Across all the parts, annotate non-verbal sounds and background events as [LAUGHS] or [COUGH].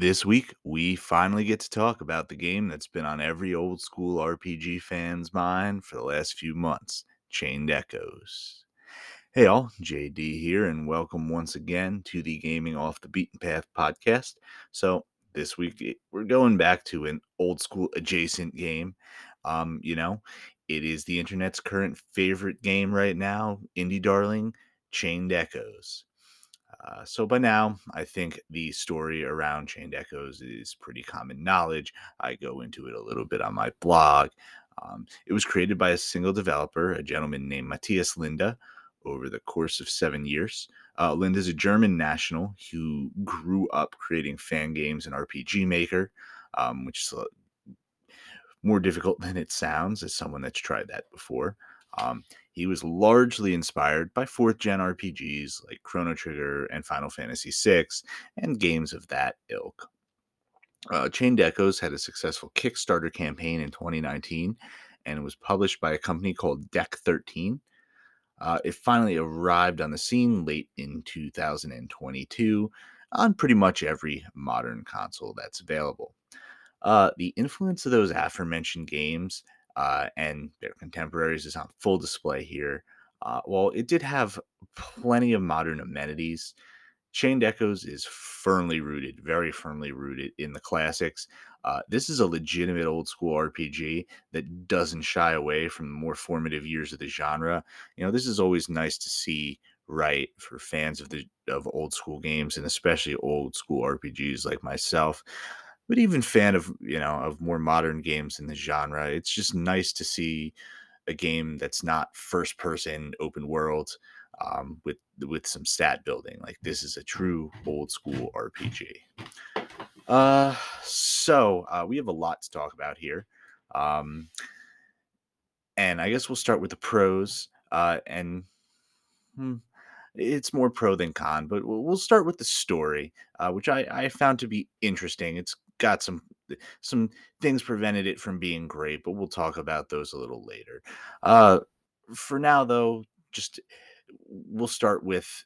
This week, we finally get to talk about the game that's been on every old school RPG fan's mind for the last few months Chained Echoes. Hey, all, JD here, and welcome once again to the Gaming Off the Beaten Path podcast. So, this week, we're going back to an old school adjacent game. Um, you know, it is the internet's current favorite game right now, indie darling, Chained Echoes. Uh, so by now, I think the story around Chained Echoes is pretty common knowledge. I go into it a little bit on my blog. Um, it was created by a single developer, a gentleman named Matthias Linda, over the course of seven years. Uh, Linda is a German national who grew up creating fan games and RPG Maker, um, which is more difficult [LAUGHS] than it sounds as someone that's tried that before. Um, he was largely inspired by fourth gen RPGs like Chrono Trigger and Final Fantasy VI and games of that ilk. Uh, Chained Echoes had a successful Kickstarter campaign in 2019 and was published by a company called Deck 13. Uh, it finally arrived on the scene late in 2022 on pretty much every modern console that's available. Uh, the influence of those aforementioned games uh, and their contemporaries is on full display here. Uh, while it did have plenty of modern amenities, Chained Echoes is firmly rooted, very firmly rooted in the classics. Uh, this is a legitimate old school RPG that doesn't shy away from the more formative years of the genre. You know, this is always nice to see right for fans of the of old school games and especially old school RPGs like myself but even fan of you know of more modern games in the genre it's just nice to see a game that's not first person open world um, with with some stat building like this is a true old school rpg uh so uh, we have a lot to talk about here um and i guess we'll start with the pros uh and hmm, it's more pro than con, but we'll start with the story, uh, which I, I found to be interesting. It's got some some things prevented it from being great, but we'll talk about those a little later. Uh, for now, though, just we'll start with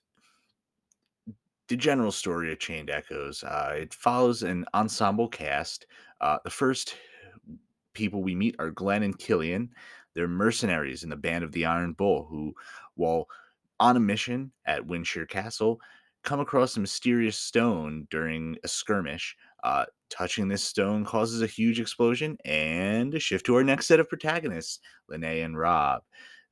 the general story of Chained Echoes. Uh, it follows an ensemble cast. Uh, the first people we meet are Glenn and Kylian. They're mercenaries in the band of the Iron Bull, who, while on a mission at Windshear Castle, come across a mysterious stone during a skirmish. Uh, touching this stone causes a huge explosion and a shift to our next set of protagonists, Lenne and Robb.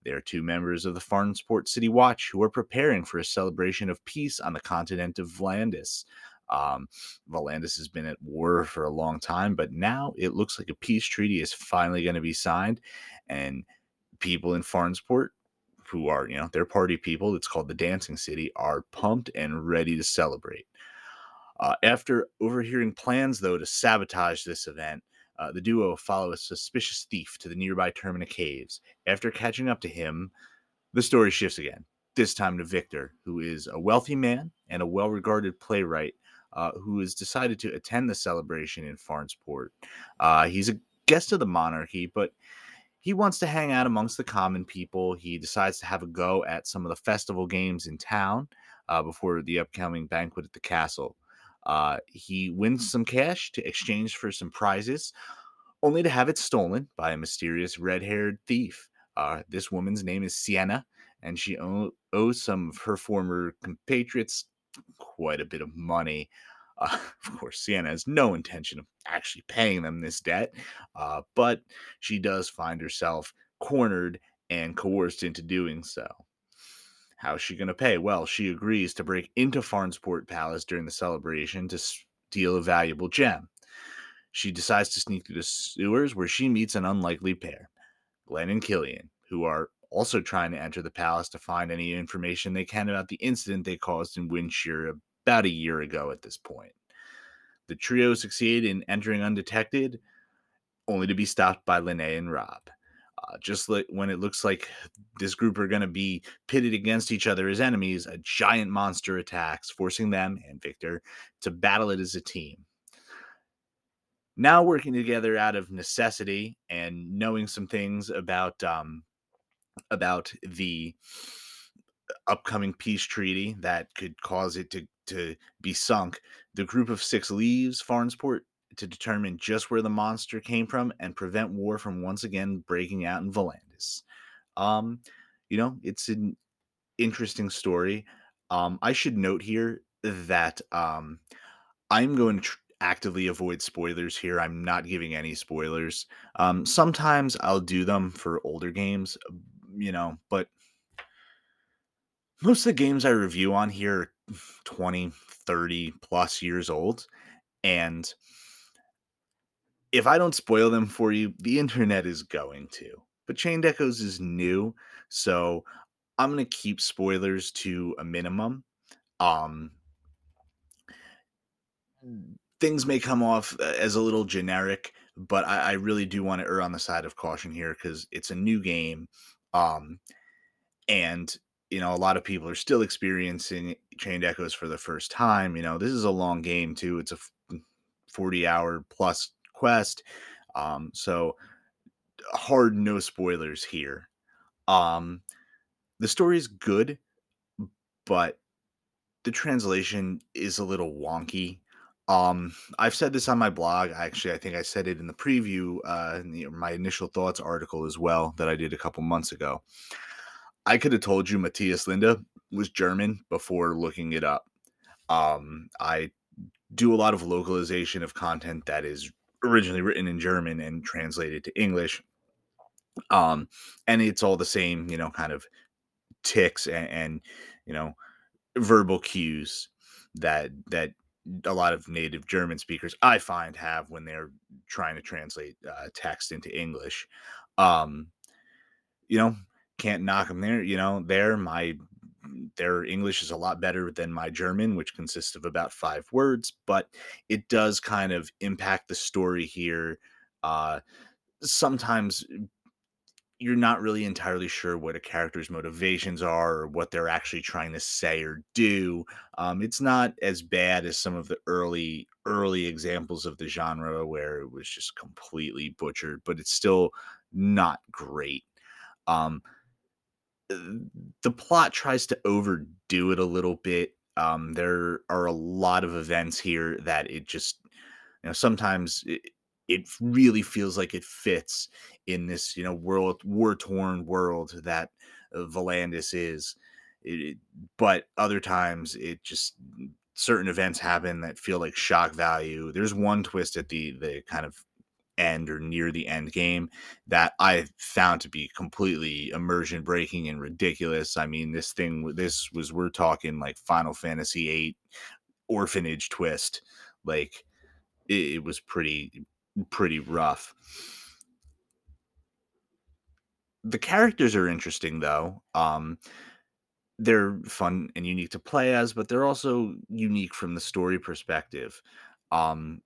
They are two members of the Farnsport City Watch who are preparing for a celebration of peace on the continent of Valandis. Um, Valandis has been at war for a long time, but now it looks like a peace treaty is finally going to be signed, and people in Farnsport who are, you know, they're party people, it's called the Dancing City, are pumped and ready to celebrate. Uh, after overhearing plans, though, to sabotage this event, uh, the duo follow a suspicious thief to the nearby Termina Caves. After catching up to him, the story shifts again, this time to Victor, who is a wealthy man and a well regarded playwright uh, who has decided to attend the celebration in Farnsport. Uh, he's a guest of the monarchy, but he wants to hang out amongst the common people. He decides to have a go at some of the festival games in town uh, before the upcoming banquet at the castle. Uh, he wins some cash to exchange for some prizes, only to have it stolen by a mysterious red haired thief. Uh, this woman's name is Sienna, and she owes some of her former compatriots quite a bit of money. [LAUGHS] Uh, of course, Sienna has no intention of actually paying them this debt, uh, but she does find herself cornered and coerced into doing so. How's she going to pay? Well, she agrees to break into Farnsport Palace during the celebration to steal a valuable gem. She decides to sneak through the sewers where she meets an unlikely pair, Glenn and Kylian, who are also trying to enter the palace to find any information they can about the incident they caused in Windshear about a year ago at this point. The trio succeed in entering undetected, only to be stopped by Lenne and Robb. Uh, just like when it looks like this group are going to be pitted against each other as enemies, a giant monster attacks, forcing them and Victor to battle it as a team. Now working together out of necessity and knowing some things about um, about the upcoming peace treaty that could cause it to to be sunk, the group of six leaves Farnsport to determine just where the monster came from and prevent war from once again breaking out in Valandis. Um, you know, it's an interesting story. Um, I should note here that um, I'm going to tr- actively avoid spoilers here. I'm not giving any spoilers. Um, sometimes I'll do them for older games, you know, but most of the games I review on here are 20, 30 plus years old. And if I don't spoil them for you, the internet is going to. But Chained Echoes is new, so I'm going to keep spoilers to a minimum. Um, things may come off uh, as a little generic, but I, I really do want to err on the side of caution here because it's a new game. Um, and you know, a lot of people are still experiencing Chained Echoes for the first time. You know, this is a long game too. It's a 40 hour plus quest. Um, so hard no spoilers here. Um, the story is good, but the translation is a little wonky. Um, I've said this on my blog. Actually, I think I said it in the preview, uh, in the, my initial thoughts article as well that I did a couple months ago. I could have told you Matthias Linda was German before looking it up. Um, I do a lot of localization of content that is originally written in German and translated to English. Um, and it's all the same, you know, kind of ticks and, and you know verbal cues that that a lot of native German speakers I find have when they're trying to translate uh, text into English. Um, you know, can't knock them there. You know, there my their English is a lot better than my German, which consists of about five words, but it does kind of impact the story here. Uh, sometimes you're not really entirely sure what a character's motivations are or what they're actually trying to say or do. Um, it's not as bad as some of the early early examples of the genre where it was just completely butchered, but it's still not great. Um, the plot tries to overdo it a little bit. Um, there are a lot of events here that it just, you know, sometimes it, it really feels like it fits in this, you know, world war torn world that uh, Valandis is. It, but other times it just certain events happen that feel like shock value. There's one twist at the the kind of end or near the end game that I found to be completely immersion breaking and ridiculous. I mean, this thing, this was, we're talking like Final Fantasy VIII orphanage twist. Like, it, it was pretty, pretty rough. The characters are interesting though. Um, they're fun and unique to play as, but they're also unique from the story perspective. Um,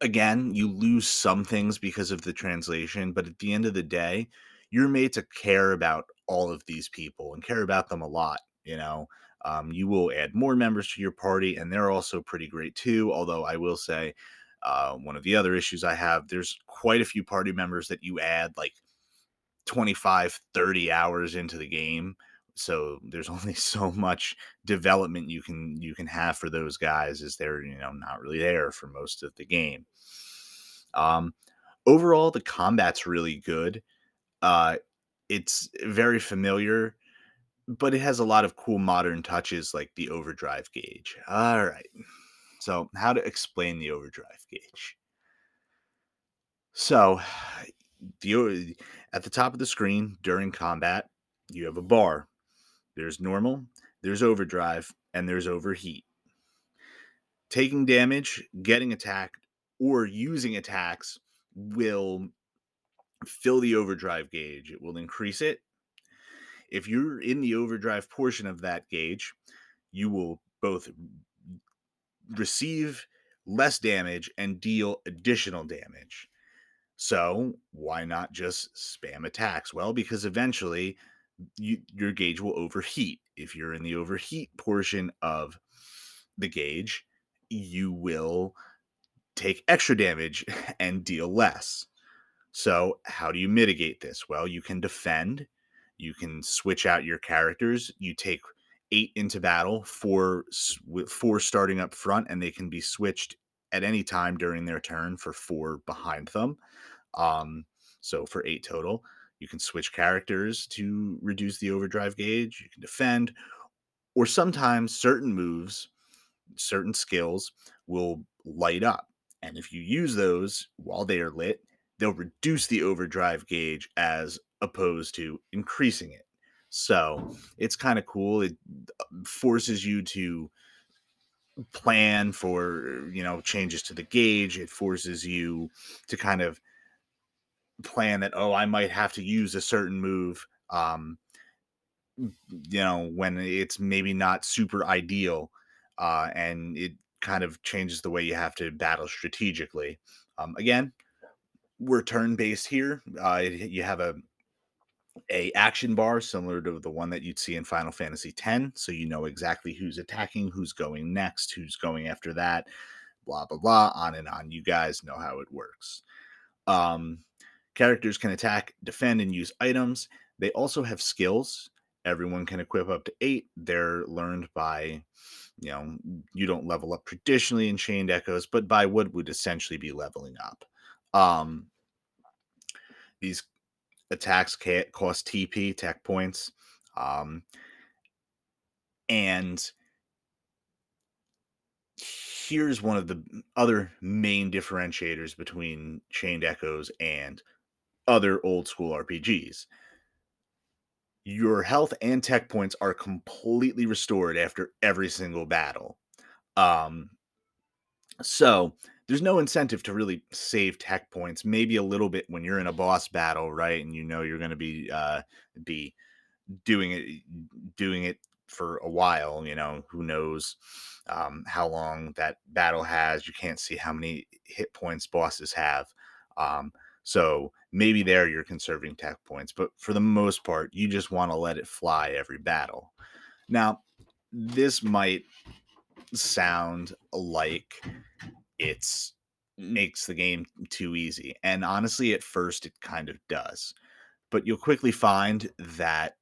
again, you lose some things because of the translation, but at the end of the day, you're made to care about all of these people and care about them a lot. You know, um, you will add more members to your party, and they're also pretty great too. Although I will say, uh, one of the other issues I have, there's quite a few party members that you add like 25, 30 hours into the game so there's [LAUGHS] only so much development you can you can have for those guys as they're you know not really there for most of the game. Um overall the combat's really good. Uh it's very familiar but it has a lot of cool modern touches like the overdrive gauge. All right. So how to explain the overdrive gauge? So [SIGHS] the at the top of the screen during combat you have a bar there's normal, there's overdrive, and there's overheat. Taking damage, getting attacked, or using attacks will fill the overdrive gauge. It will increase it. If you're in the overdrive portion of that gauge, you will both receive less damage and deal additional damage. So, why not just spam attacks? Well, because eventually you, your gauge will overheat. If you're in the overheat portion of the gauge, you will take extra damage [LAUGHS] and deal less. So, how do you mitigate this? Well, you can defend, you can switch out your characters, you take eight into battle, four four starting up front, and they can be switched at any time during their turn for four behind them. Um, so for eight total, you can switch characters to reduce the overdrive gauge. You can defend, or sometimes certain moves, certain skills will light up. And if you use those while they are lit, they'll reduce the overdrive gauge as opposed to increasing it. So it's kind of cool. It uh, forces you to plan for, you know, changes to the gauge. It forces you to kind of plan that, oh, I might have to use a certain move. Um, you know, when it's maybe not super ideal, uh, and it kind of changes the way you have to battle strategically. Um, again, we're turn based here. Uh, you have a a action bar similar to the one that you'd see in Final Fantasy X, so you know exactly who's attacking, who's going next, who's going after that, blah blah blah, on and on. You guys know how it works. Um, characters can attack, defend, and use items. They also have skills. Everyone can equip up to eight. They're learned by, you know, you don't level up traditionally in Chained Echoes, but by what would essentially be leveling up. Um, these attacks cost TP, tech points. Um, and here's one of the other main differentiators between Chained Echoes and other old school RPGs. Your health and tech points are completely restored after every single battle. Um, so there's no incentive to really save tech points. Maybe a little bit when you're in a boss battle, right? And you know you're going to be uh, be doing it doing it for a while. You know who knows um, how long that battle has. You can't see how many hit points bosses have. Um, so maybe there you're conserving tech points, but for the most part, you just want to let it fly every battle. Now, this might sound like it's mm-hmm. makes the game too easy. And honestly, at first it kind of does. But you'll quickly find that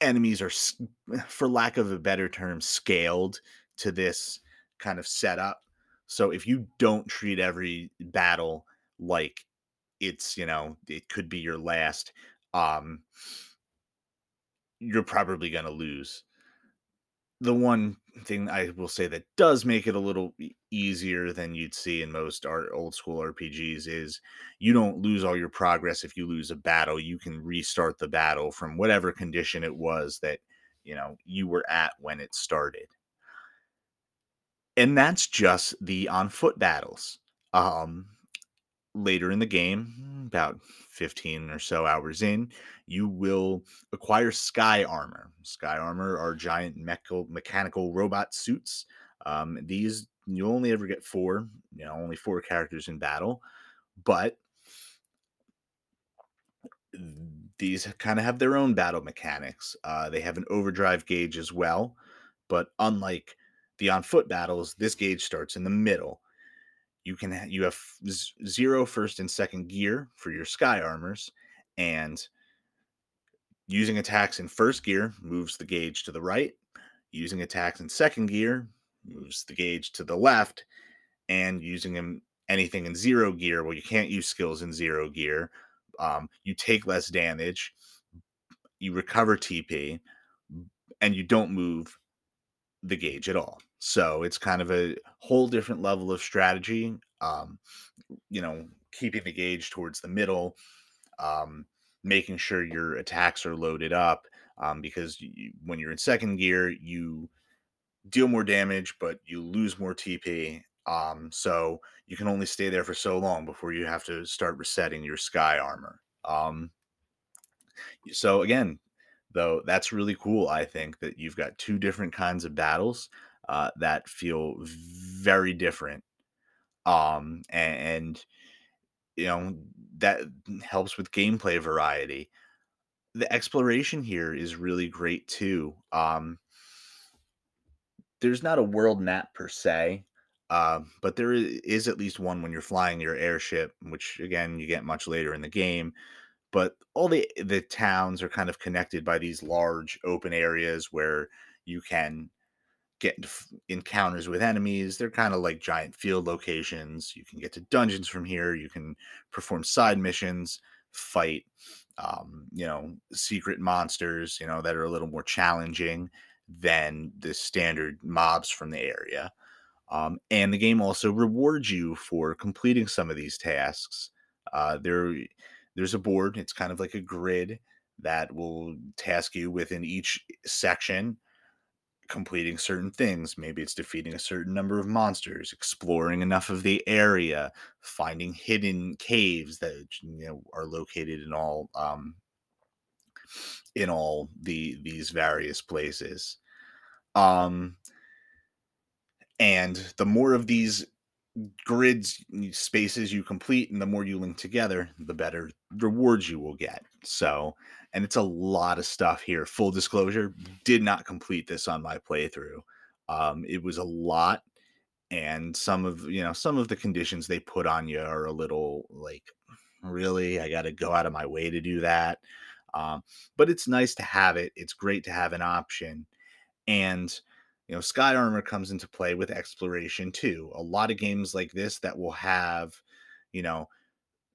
enemies are [LAUGHS] for lack of a better term scaled to this kind of setup. So if you don't treat every battle like it's, you know, it could be your last um you're probably going to lose the one thing I will say that does make it a little easier than you'd see in most art, old school RPGs is you don't lose all your progress if you lose a battle. You can restart the battle from whatever condition it was that you know you were at when it started. And that's just the on foot battles. Um, later in the game, about 15 or so hours in, you will acquire sky armor. Sky armor are giant mecha- mechanical robot suits. Um, these you only ever get four, you know, only four characters in battle, but these kind of have their own battle mechanics. Uh, they have an overdrive gauge as well, but unlike the on foot battles, this gauge starts in the middle you can you have zero first and second gear for your sky armors and using attacks in first gear moves the gauge to the right using attacks in second gear moves the gauge to the left and using anything in zero gear well you can't use skills in zero gear um, you take less damage you recover tp and you don't move the gauge at all so it's kind of a whole different level of strategy. Um, you know, keeping the gauge towards the middle, um, making sure your attacks are loaded up. Um, because you, when you're in second gear, you deal more damage, but you lose more TP. Um, so you can only stay there for so long before you have to start resetting your sky armor. Um, so again, though, that's really cool. I think that you've got two different kinds of battles uh, that feel very different. Um, and, and you know that helps with gameplay variety. The exploration here is really great too. Um, there's not a world map per se, uh, but there is at least one when you're flying your airship, which again you get much later in the game. But all the the towns are kind of connected by these large open areas where you can get encounters with enemies. They're kind of like giant field locations. You can get to dungeons from here. You can perform side missions, fight, um, you know, secret monsters, you know, that are a little more challenging than the standard mobs from the area. Um, and the game also rewards you for completing some of these tasks. Uh, there, there's a board. It's kind of like a grid that will task you within each section completing certain things. Maybe it's defeating a certain number of monsters, exploring enough of the area, finding hidden caves that you know are located in all um, in all the these various places. Um, and the more of these grids spaces you complete and the more you link together the better rewards you will get. So and it's a lot of stuff here. Full disclosure did not complete this on my playthrough. Um it was a lot and some of you know some of the conditions they put on you are a little like really? I got to go out of my way to do that? Um but it's nice to have it. It's great to have an option. And you know sky armor comes into play with exploration too a lot of games like this that will have you know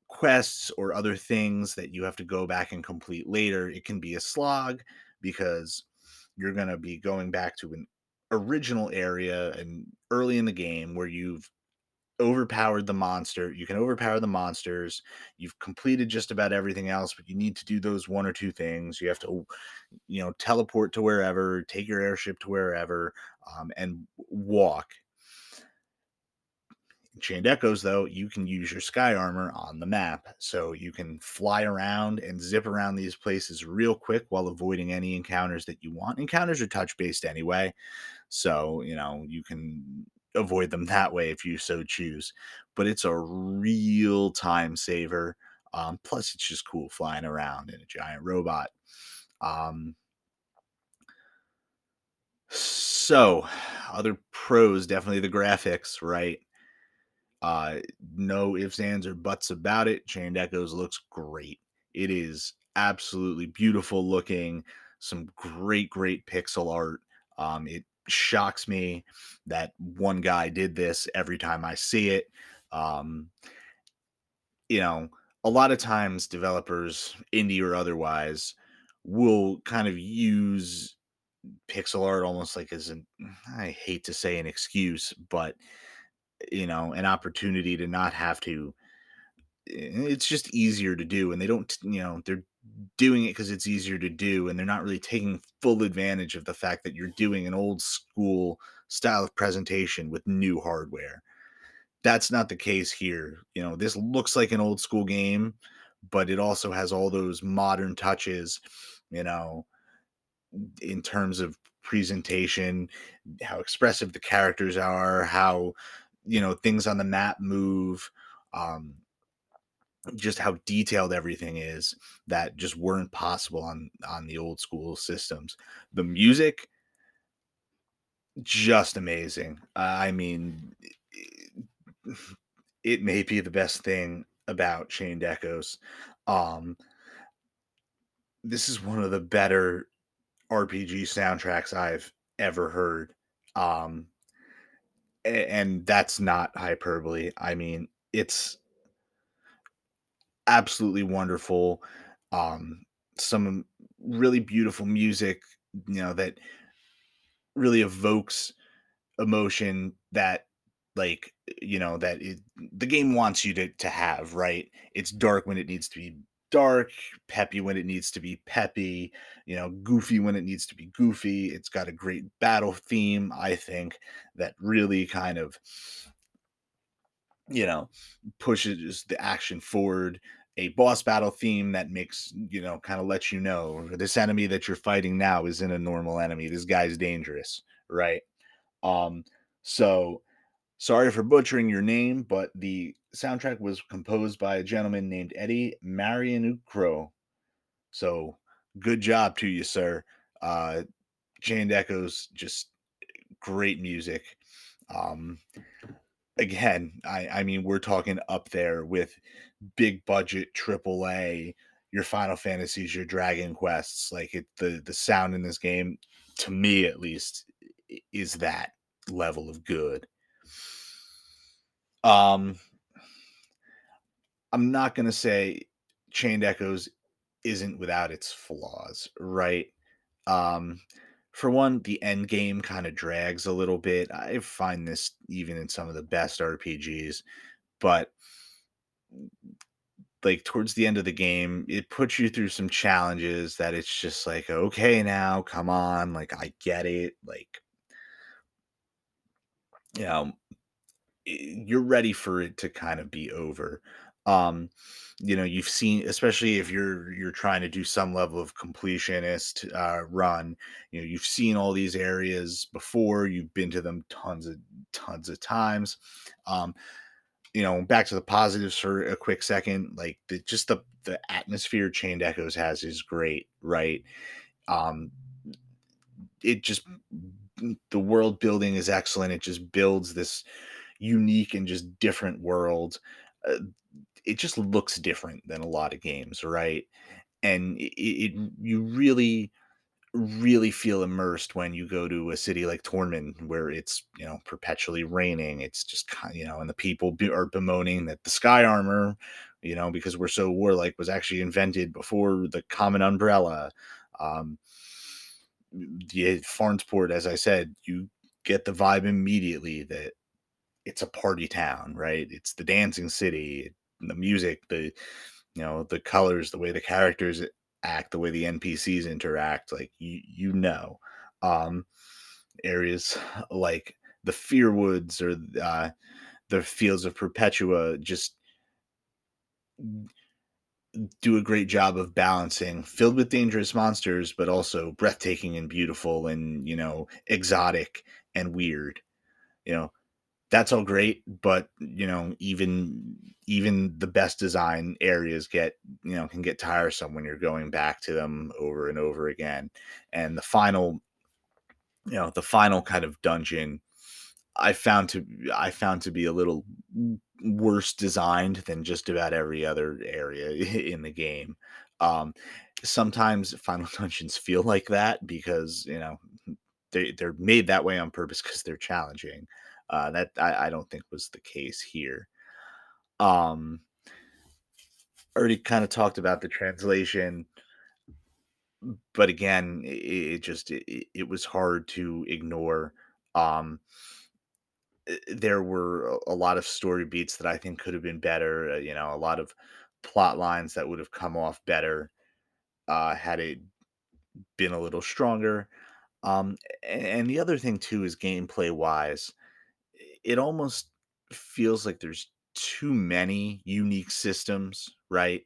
quests or other things that you have to go back and complete later it can be a slog because you're going to be going back to an original area and early in the game where you've overpowered the monster. You can overpower the monsters. You've completed just about everything else, but you need to do those one or two things. You have to, you know, teleport to wherever, take your airship to wherever, um, and walk. In Chained Echoes, though, you can use your sky armor on the map. So you can fly around and zip around these places real quick while avoiding any encounters that you want. Encounters are touch based anyway. So, you know, you can avoid them that way if you so choose. But it's a real time saver. Um, plus, it's just cool flying around in a giant robot. Um, so, other pros definitely the graphics, right? Uh, no ifs, ands, or buts about it. Chained Echoes looks great. It is absolutely beautiful looking. Some great, great pixel art. Um, it shocks me that one guy did this every time I see it. Um, you know, a lot of times developers, indie or otherwise, will kind of use pixel art almost like as an I hate to say an excuse, but you know, an opportunity to not have to it's just easier to do and they don't you know they're doing it because it's easier to do and they're not really taking full advantage of the fact that you're doing an old school style of presentation with new hardware. That's not the case here you know this looks like an old school game but it also has all those modern touches you know in terms of presentation how expressive the characters are how you know things on the map move um just how detailed everything is that just weren't possible on on the old school systems. The music just amazing. I mean it may be the best thing about Chained Echoes. Um this is one of the better RPG soundtracks I've ever heard. Um and that's not hyperbole. I mean, it's absolutely wonderful. Um, some really beautiful music, you know, that really evokes emotion that like you know that it, the game wants you to to have right it's dark when it needs to be dark peppy when it needs to be peppy you know goofy when it needs to be goofy it's got a great battle theme i think that really kind of you know pushes the action forward a boss battle theme that makes you know kind of lets you know this enemy that you're fighting now isn't a normal enemy. This guy's dangerous right? Um so sorry for butchering your name but the soundtrack was composed by a gentleman named eddie marianukroh so good job to you sir. Uh chained echoes just great music. Um again, I I mean we're talking up there with big budget triple A, your Final Fantasies, your Dragon Quests, like it the the sound in this game to me at least, is that level of good. Um, I'm not gonna say Chained Echoes isn't without its flaws, right? Um, for one, the end game kind of drags a little bit. I find this even in some of the best RPGs, but like towards the end of the game, it puts you through some challenges that it's just like, okay, now come on, like I get it, like you know, you're ready for it to kind of be over. Um, you know, you've seen, especially if you're you're trying to do some level of completionist uh, run. You know, you've seen all these areas before. You've been to them tons of tons of times. Um, you know, back to the positives for a quick second. Like the just the the atmosphere Chained Echoes has is great, right? Um, it just the world building is excellent. It just builds this unique and just different world. Uh, it just looks different than a lot of games, right? And it, it you really really feel immersed when you go to a city like Tormund, where it's you know perpetually raining. It's just you know, and the people be, are bemoaning that the sky armor, you know, because we're so warlike, was actually invented before the common umbrella. Um, the Farnsport, as I said, you get the vibe immediately that it's a party town, right? It's the dancing city, the music, the you know, the colors, the way the characters act, the way the NPCs interact, like you you know. Um areas like the fear woods or uh the Fields of Perpetua just do a great job of balancing filled with dangerous monsters but also breathtaking and beautiful and you know exotic and weird you know that's all great but you know even even the best design areas get you know can get tiresome when you're going back to them over and over again. And the final you know the final kind of dungeon i found to i found to be a little worse designed than just about every other area [LAUGHS] in the game. Um sometimes final [LAUGHS] dungeons feel like that because you know they, they're made that way on purpose because they're challenging uh, that I, I don't think was the case here. Um, already kind of talked about the translation, but again, it, it just it, it was hard to ignore. Um, there were a lot of story beats that I think could have been better. Uh, you know, a lot of plot lines that would have come off better uh, had it been a little stronger. Um, and the other thing too is gameplay wise it almost feels like there's too many unique systems, right?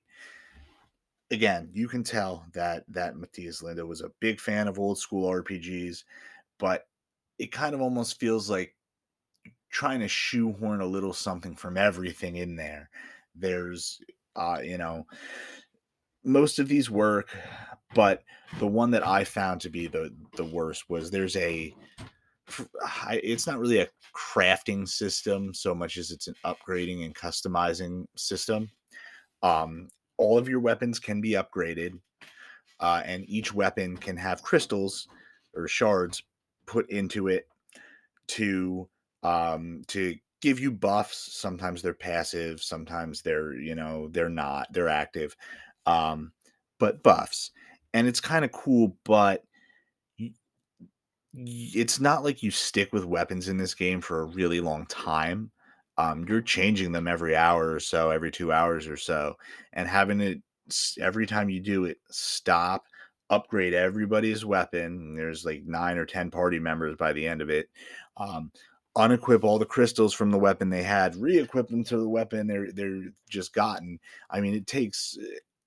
Again, you can tell that that Matthias Linda was a big fan of old school RPGs, but it kind of almost feels like trying to shoehorn a little something from everything in there. There's uh, you know, most of these work, but the one that I found to be the the worst was there's a it's not really a crafting system so much as it's an upgrading and customizing system. Um, all of your weapons can be upgraded, uh, and each weapon can have crystals or shards put into it to um, to give you buffs. Sometimes they're passive, sometimes they're you know they're not. They're active, um, but buffs, and it's kind of cool. But it's not like you stick with weapons in this game for a really long time. Um, you're changing them every hour or so, every two hours or so, and having it every time you do it, stop, upgrade everybody's weapon. There's like nine or ten party members by the end of it. Um, unequip all the crystals from the weapon they had, re-equip them to the weapon they're they're just gotten. I mean, it takes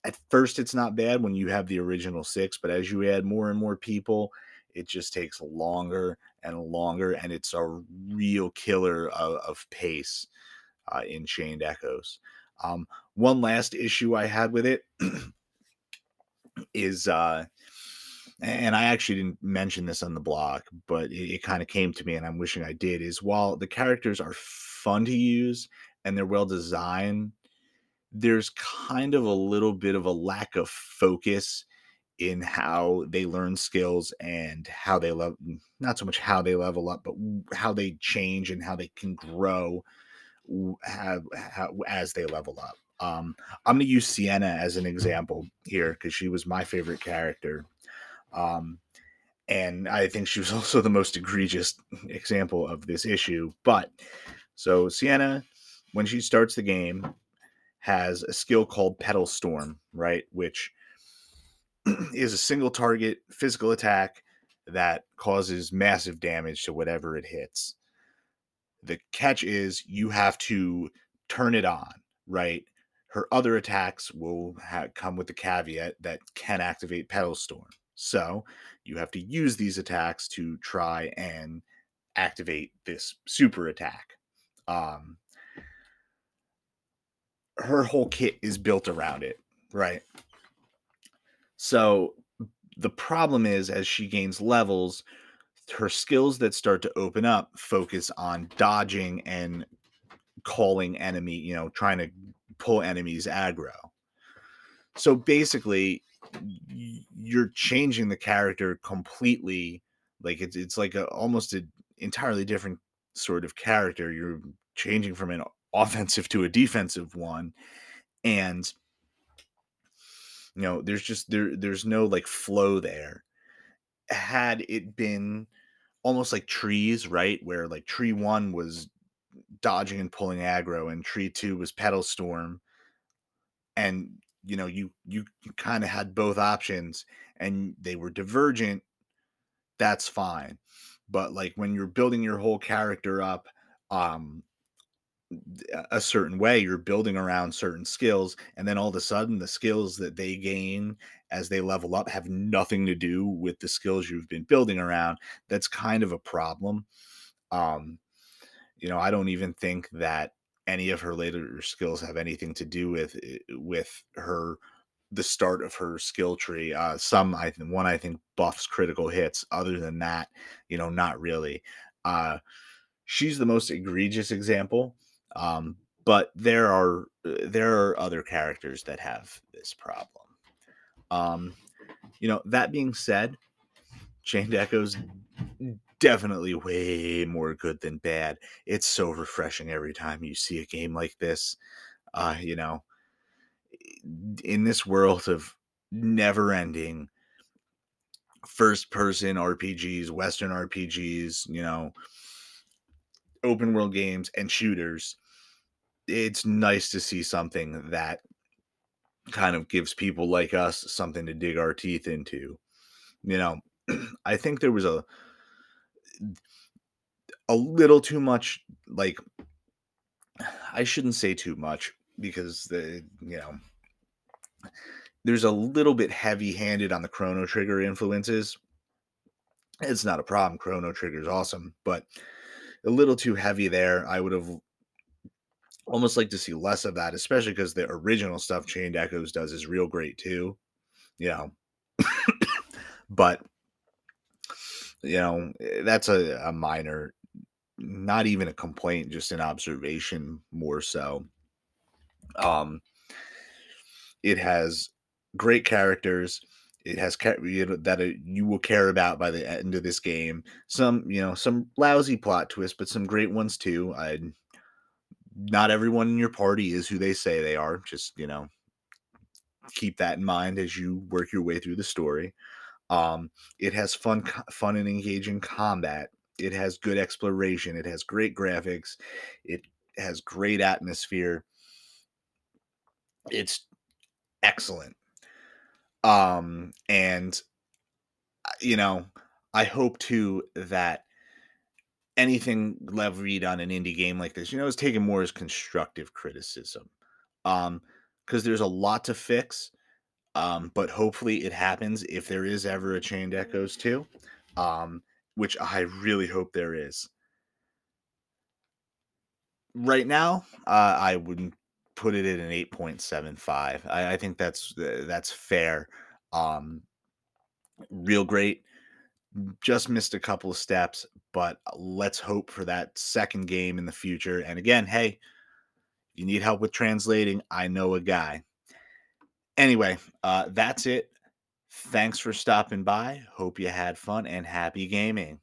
at first it's not bad when you have the original six, but as you add more and more people it just takes longer and longer, and it's a real killer of, of pace uh, in Chained Echoes. Um, one last issue I had with it [CLEARS THROAT] is, uh, and I actually didn't mention this on the blog, but it, it kind of came to me, and I'm wishing I did. Is while the characters are fun to use and they're well designed, there's kind of a little bit of a lack of focus in how they learn skills and how they love not so much how they level up but how they change and how they can grow have, have as they level up. Um, i'm going to use sienna as an example here because she was my favorite character um, and i think she was [LAUGHS] also the most egregious example of this issue but so sienna when she starts the game has a skill called petal storm right which [CLEARS THROAT] is a single target physical attack that causes massive damage to whatever it hits. The catch is you have to turn it on, right? Her other attacks will ha- come with the caveat that can activate Petal Storm. So you have to use these attacks to try and activate this super attack. Um, her whole kit is built around it, right? So the problem is as she gains levels, her skills that start to open up focus on dodging and calling enemy, you know, trying to pull enemies aggro. So basically, you're changing the character completely. Like it's it's like a almost an entirely different sort of character. You're changing from an offensive to a defensive one, and you know there's just there there's no like flow there. Had it been almost like trees right where like tree one was dodging and pulling aggro and tree two was petal storm and you know you you kind of had both options and they were divergent that's fine. But like when you're building your whole character up um a certain way you're building around certain skills and then all of a sudden the skills that they gain as they level up have nothing to do with the skills you've been building around that's kind of a problem um you know i don't even think that any of her later skills have anything to do with eh, with her the start of her skill tree uh some i think one i think buffs critical hits other than that you know not really uh she's the most egregious example um, but there are uh, there are other characters that have this problem. Um, you know, that being said, Chained Echoes definitely way more good than bad. It's so refreshing every time you see a game like this. Uh, you know, in this world of never ending first person RPGs, Western RPGs, you know, open world games and shooters, it's nice to see something that kind of gives people like us something to dig our teeth into. You know, [CLEARS THROAT] I think there was a a little too much like I shouldn't say too much because the you know there's a little bit heavy-handed on the Chrono Trigger influences. It's not a problem. Chrono Trigger is awesome, but a little too heavy there. I would have almost like to see less of that, especially because the original stuff Chained Echoes does is real great too. You know, but you know eh, that's a, a minor, not even a complaint, just an observation more so. Um, it has great characters it has you know, that you will care about by the end of this game. Some, you know, some lousy plot twists, but some great ones too. I, not everyone in your party is who they say they are. Just you know, keep that in mind as you work your way through the story. Um, it has fun, fun and engaging combat. It has good exploration. It has great graphics. It has great atmosphere. It's excellent um, and uh, you know, I hope too that anything levied on an indie game like this, you know, is taken more as constructive criticism. Um, because there's a lot to fix. Um, but hopefully it happens if there is ever a chained echoes too. Um, which I really hope there is. Right now, uh, I wouldn't put it at an 8.75. I, I think that's uh, that's fair. Um, real great. Just missed a couple of steps, but let's hope for that second game in the future. And again, hey, you need help with translating, I know a guy. Anyway, uh, that's it Thanks for stopping by. Hope you had fun and happy gaming.